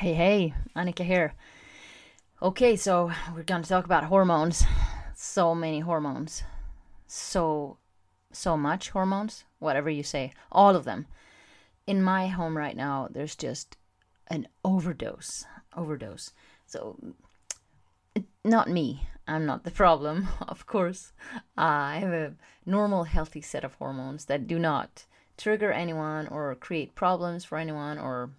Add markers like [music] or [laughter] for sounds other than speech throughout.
Hey, hey, Annika here. Okay, so we're going to talk about hormones. So many hormones. So, so much hormones, whatever you say, all of them. In my home right now, there's just an overdose. Overdose. So, not me. I'm not the problem, [laughs] of course. Uh, I have a normal, healthy set of hormones that do not trigger anyone or create problems for anyone or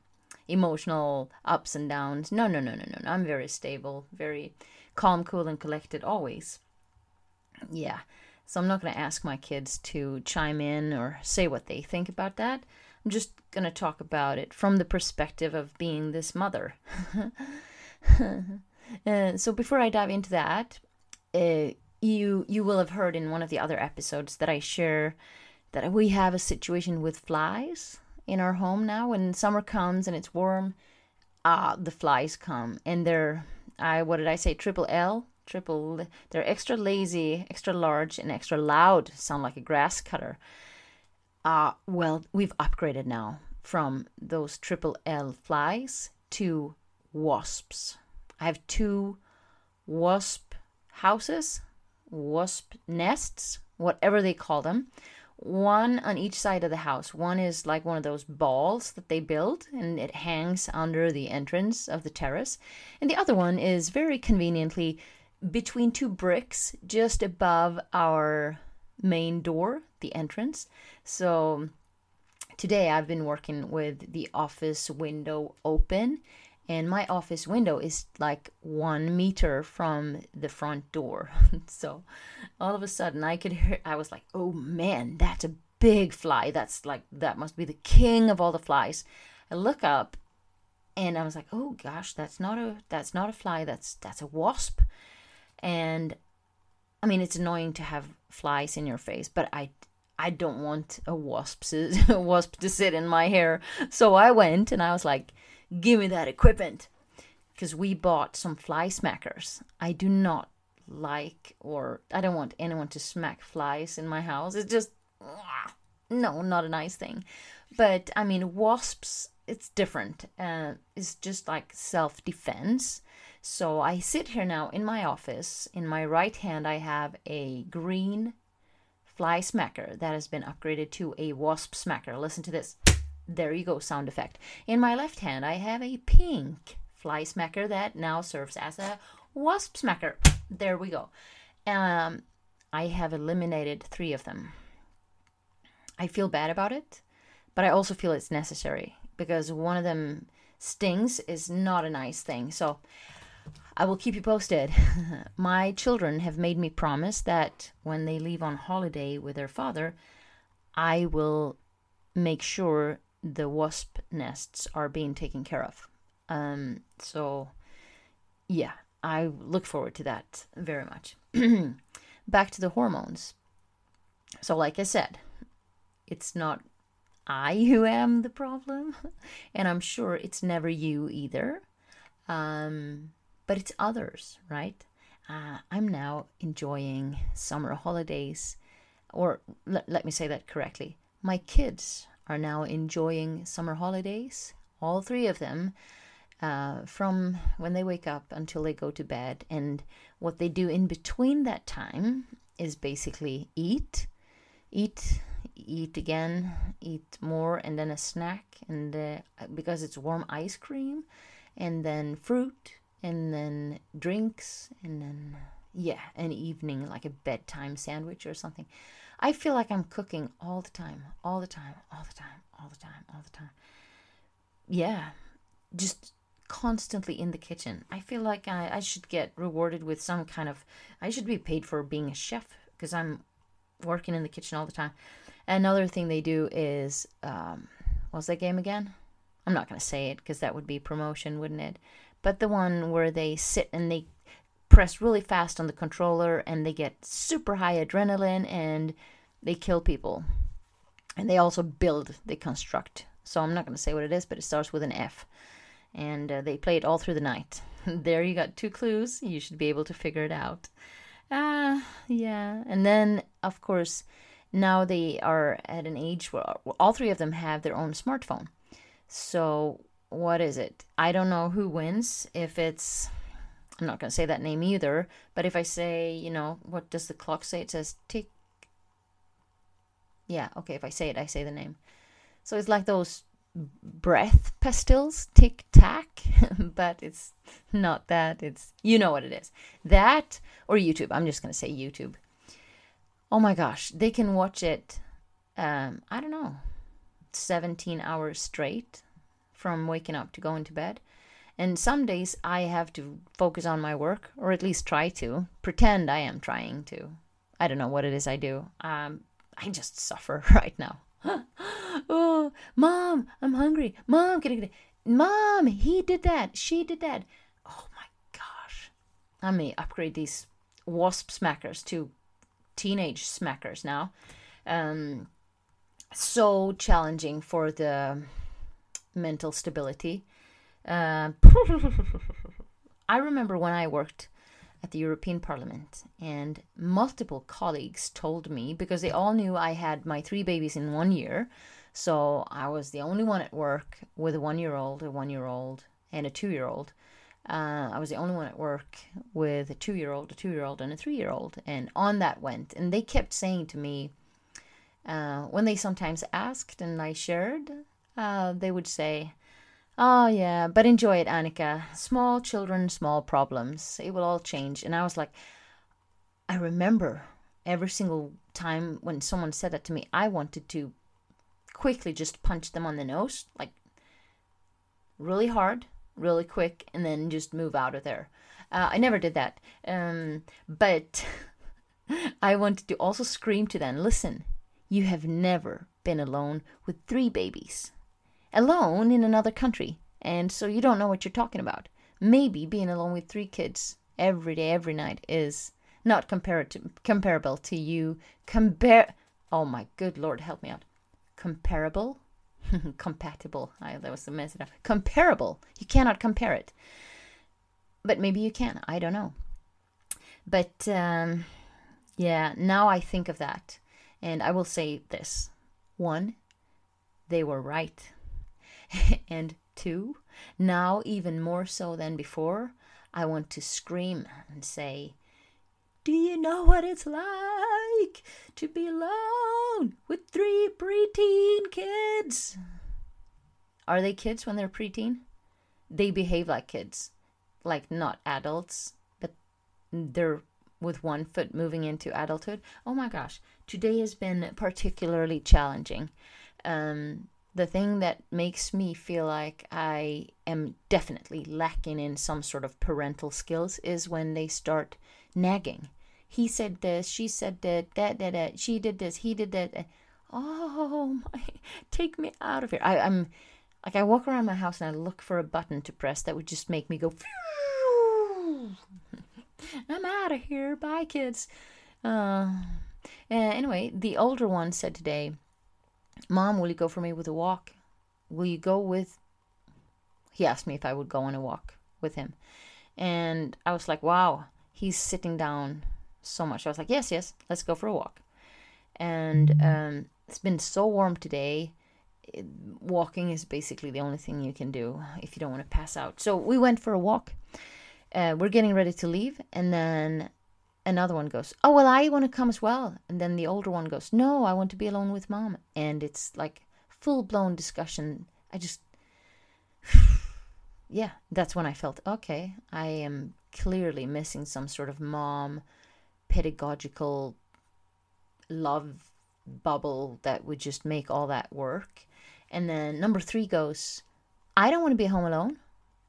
emotional ups and downs. No, no, no, no, no. I'm very stable, very calm, cool, and collected always. Yeah. So I'm not going to ask my kids to chime in or say what they think about that. I'm just going to talk about it from the perspective of being this mother. [laughs] uh, so before I dive into that, uh, you you will have heard in one of the other episodes that I share that we have a situation with flies in our home now. When summer comes and it's warm, ah, the flies come, and they're I what did I say? Triple L, triple. They're extra lazy, extra large, and extra loud. Sound like a grass cutter. Ah, well, we've upgraded now from those triple L flies to wasps. I have two wasp houses, wasp nests, whatever they call them one on each side of the house. One is like one of those balls that they build and it hangs under the entrance of the terrace. And the other one is very conveniently between two bricks just above our main door, the entrance. So today I've been working with the office window open and my office window is like one meter from the front door. [laughs] so all of a sudden I could hear, I was like, oh man, that's a big fly. That's like, that must be the king of all the flies. I look up and I was like, oh gosh, that's not a, that's not a fly. That's, that's a wasp. And I mean, it's annoying to have flies in your face, but I, I don't want a wasp, [laughs] a wasp to sit in my hair. So I went and I was like, give me that equipment. Because we bought some fly smackers. I do not like, or I don't want anyone to smack flies in my house. It's just, no, not a nice thing. But I mean, wasps, it's different. Uh, it's just like self defense. So I sit here now in my office. In my right hand, I have a green fly smacker that has been upgraded to a wasp smacker. Listen to this. There you go, sound effect. In my left hand, I have a pink fly smacker that now serves as a wasp smacker. There we go. Um, I have eliminated three of them. I feel bad about it, but I also feel it's necessary because one of them stings is not a nice thing. So I will keep you posted. [laughs] My children have made me promise that when they leave on holiday with their father, I will make sure the wasp nests are being taken care of. Um, so, yeah, I look forward to that very much. [clears throat] Back to the hormones. So, like I said, it's not I who am the problem, [laughs] and I'm sure it's never you either. Um, but it's others, right? Uh, I'm now enjoying summer holidays, or l- let me say that correctly. My kids are now enjoying summer holidays, all three of them, uh, from when they wake up until they go to bed. And what they do in between that time is basically eat, eat, eat again, eat more, and then a snack, and uh, because it's warm ice cream, and then fruit, and then drinks, and then yeah, an evening like a bedtime sandwich or something. I feel like I'm cooking all the time, all the time, all the time, all the time, all the time. Yeah, just constantly in the kitchen. I feel like I, I should get rewarded with some kind of, I should be paid for being a chef because I'm working in the kitchen all the time. Another thing they do is, um, what's that game again? I'm not going to say it because that would be promotion, wouldn't it? But the one where they sit and they press really fast on the controller and they get super high adrenaline and they kill people. And they also build, they construct. So I'm not going to say what it is, but it starts with an F. And uh, they play it all through the night. [laughs] there you got two clues. You should be able to figure it out. Ah, uh, yeah. And then, of course, now they are at an age where all three of them have their own smartphone. So what is it? I don't know who wins. If it's, I'm not going to say that name either, but if I say, you know, what does the clock say? It says tick. Yeah, okay, if I say it, I say the name. So it's like those breath pastilles, tic tac, [laughs] but it's not that. It's, you know what it is. That or YouTube. I'm just going to say YouTube. Oh my gosh, they can watch it, um, I don't know, 17 hours straight from waking up to going to bed. And some days I have to focus on my work, or at least try to pretend I am trying to. I don't know what it is I do. Um, I just suffer [laughs] right now. [gasps] oh, mom, I'm hungry. Mom, get it, mom, he did that. She did that. Oh my gosh. I may upgrade these wasp smackers to teenage smackers now. Um, so challenging for the mental stability. Uh, [laughs] I remember when I worked at the European Parliament, and multiple colleagues told me because they all knew I had my three babies in one year. So I was the only one at work with a one year old, a one year old, and a two year old. Uh, I was the only one at work with a two year old, a two year old, and a three year old. And on that went. And they kept saying to me, uh, when they sometimes asked and I shared, uh, they would say, Oh, yeah, but enjoy it, Annika. Small children, small problems. It will all change. And I was like, I remember every single time when someone said that to me, I wanted to quickly just punch them on the nose, like really hard, really quick, and then just move out of there. Uh, I never did that. Um, but [laughs] I wanted to also scream to them listen, you have never been alone with three babies alone in another country, and so you don't know what you're talking about. Maybe being alone with three kids every day, every night is not comparative, comparable to you. Compare. Oh my good lord, help me out. Comparable, [laughs] compatible. I, that was the mess. Comparable. You cannot compare it. But maybe you can. I don't know. But um, yeah, now I think of that, and I will say this: one, they were right. [laughs] and two, now even more so than before, I want to scream and say, Do you know what it's like to be alone with three preteen kids? Are they kids when they're preteen? They behave like kids, like not adults, but they're with one foot moving into adulthood. Oh my gosh, today has been particularly challenging. Um, the thing that makes me feel like I am definitely lacking in some sort of parental skills is when they start nagging. He said this, she said that, that, that, that, she did this, he did that. Oh my, take me out of here. I, I'm like, I walk around my house and I look for a button to press that would just make me go, I'm out of here. Bye, kids. Uh, anyway, the older one said today, Mom, will you go for me with a walk? Will you go with. He asked me if I would go on a walk with him. And I was like, wow, he's sitting down so much. I was like, yes, yes, let's go for a walk. And um, it's been so warm today. Walking is basically the only thing you can do if you don't want to pass out. So we went for a walk. Uh, we're getting ready to leave, and then another one goes, Oh, well, I want to come as well. And then the older one goes, No, I want to be alone with mom. And it's like full blown discussion. I just, [sighs] yeah, that's when I felt, okay, I am clearly missing some sort of mom pedagogical love bubble that would just make all that work. And then number three goes, I don't want to be home alone.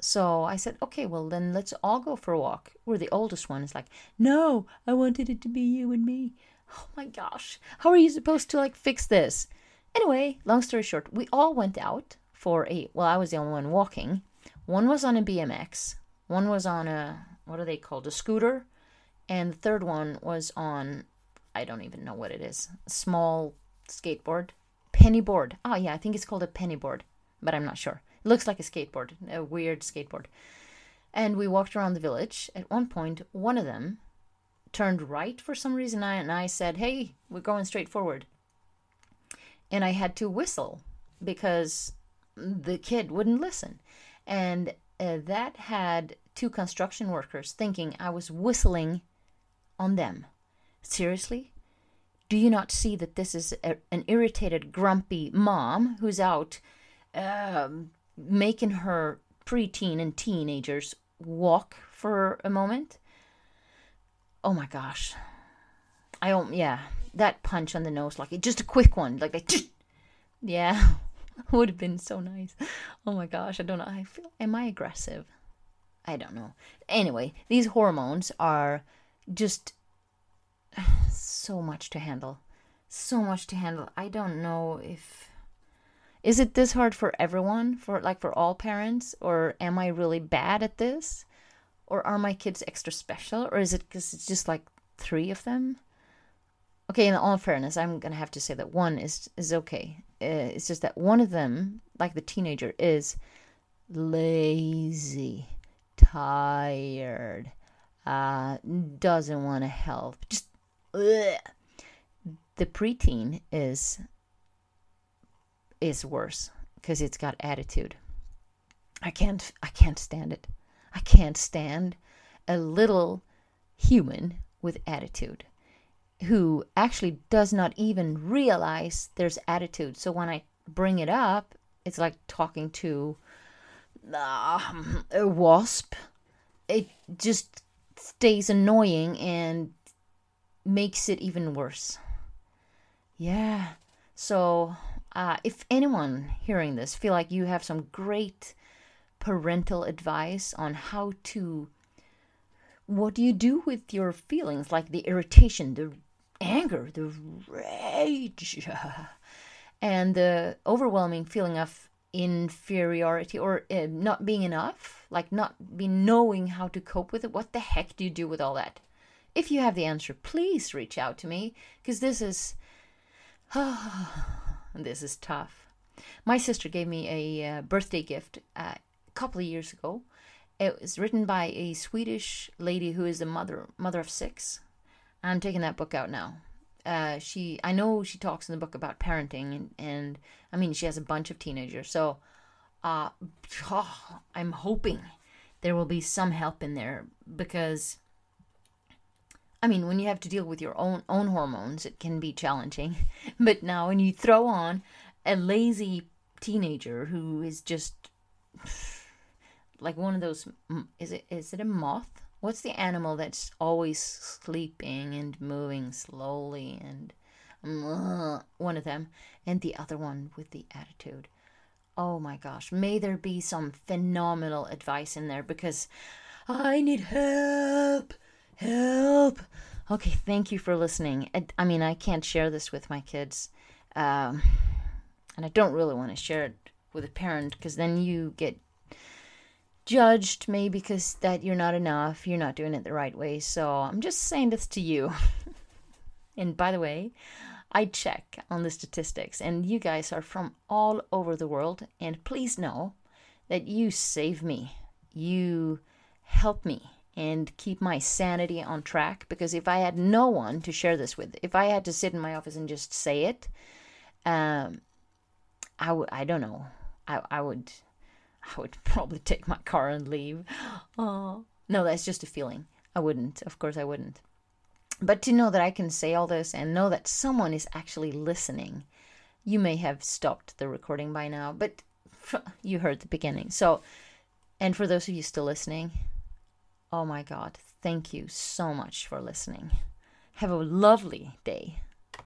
So I said, okay, well, then let's all go for a walk. Where the oldest one is like, no, I wanted it to be you and me. Oh my gosh, how are you supposed to like fix this? Anyway, long story short, we all went out for a, well, I was the only one walking. One was on a BMX, one was on a, what are they called, a scooter, and the third one was on, I don't even know what it is, a small skateboard, penny board. Oh, yeah, I think it's called a penny board, but I'm not sure. Looks like a skateboard, a weird skateboard. And we walked around the village. At one point, one of them turned right for some reason, and I said, Hey, we're going straight forward. And I had to whistle because the kid wouldn't listen. and uh, that had two construction workers thinking I was whistling on them. Seriously? Do you not see that this is a, an irritated, grumpy mom who's out um, making her preteen and teenagers walk for a moment? Oh my gosh. I don't, yeah, that punch on the nose, like just a quick one, like, like yeah, [laughs] would have been so nice. Oh my gosh, I don't know. I feel, am I aggressive? I don't know. Anyway, these hormones are just [sighs] so much to handle. So much to handle. I don't know if is it this hard for everyone, for like for all parents, or am I really bad at this? Or are my kids extra special, or is it because it's just like three of them? Okay, in all fairness, I'm gonna have to say that one is is okay. Uh, it's just that one of them, like the teenager, is lazy tired, uh, doesn't want to help. Just ugh. the preteen is is worse because it's got attitude. I can't I can't stand it. I can't stand a little human with attitude who actually does not even realize there's attitude. So when I bring it up, it's like talking to uh, a wasp, it just stays annoying and makes it even worse. Yeah. So, uh, if anyone hearing this feel like you have some great parental advice on how to what do you do with your feelings like the irritation, the anger, the rage, [laughs] and the overwhelming feeling of inferiority or uh, not being enough, like not be knowing how to cope with it. What the heck do you do with all that? If you have the answer, please reach out to me because this is [sighs] this is tough. My sister gave me a uh, birthday gift uh, a couple of years ago. It was written by a Swedish lady who is a mother mother of six. I'm taking that book out now uh, she I know she talks in the book about parenting and, and I mean she has a bunch of teenagers so uh, oh, [sighs] I'm hoping there will be some help in there because I mean when you have to deal with your own own hormones it can be challenging [laughs] but now when you throw on a lazy teenager who is just [sighs] like one of those is it is it a moth What's the animal that's always sleeping and moving slowly and uh, one of them and the other one with the attitude. Oh my gosh, may there be some phenomenal advice in there because I need help. Help. Okay, thank you for listening. I, mean, I can't share this with my kids. Um, and I don't really want to share it with a parent because then you get judged maybe because that you're not enough, you're not doing it the right way. So I'm just saying this to you. [laughs] and by the way, I check on the statistics, and you guys are from all over the world. And please know that you save me, you help me, and keep my sanity on track. Because if I had no one to share this with, if I had to sit in my office and just say it, um, I would, I don't know, I, I would I would [laughs] probably take my car and leave. Oh, no, that's just a feeling. I wouldn't. Of course, I wouldn't. But to know that I can say all this and know that someone is actually listening, you may have stopped the recording by now, but [laughs] you heard the beginning. So, and for those of you still listening, oh my God, thank you so much for listening. Have a lovely day.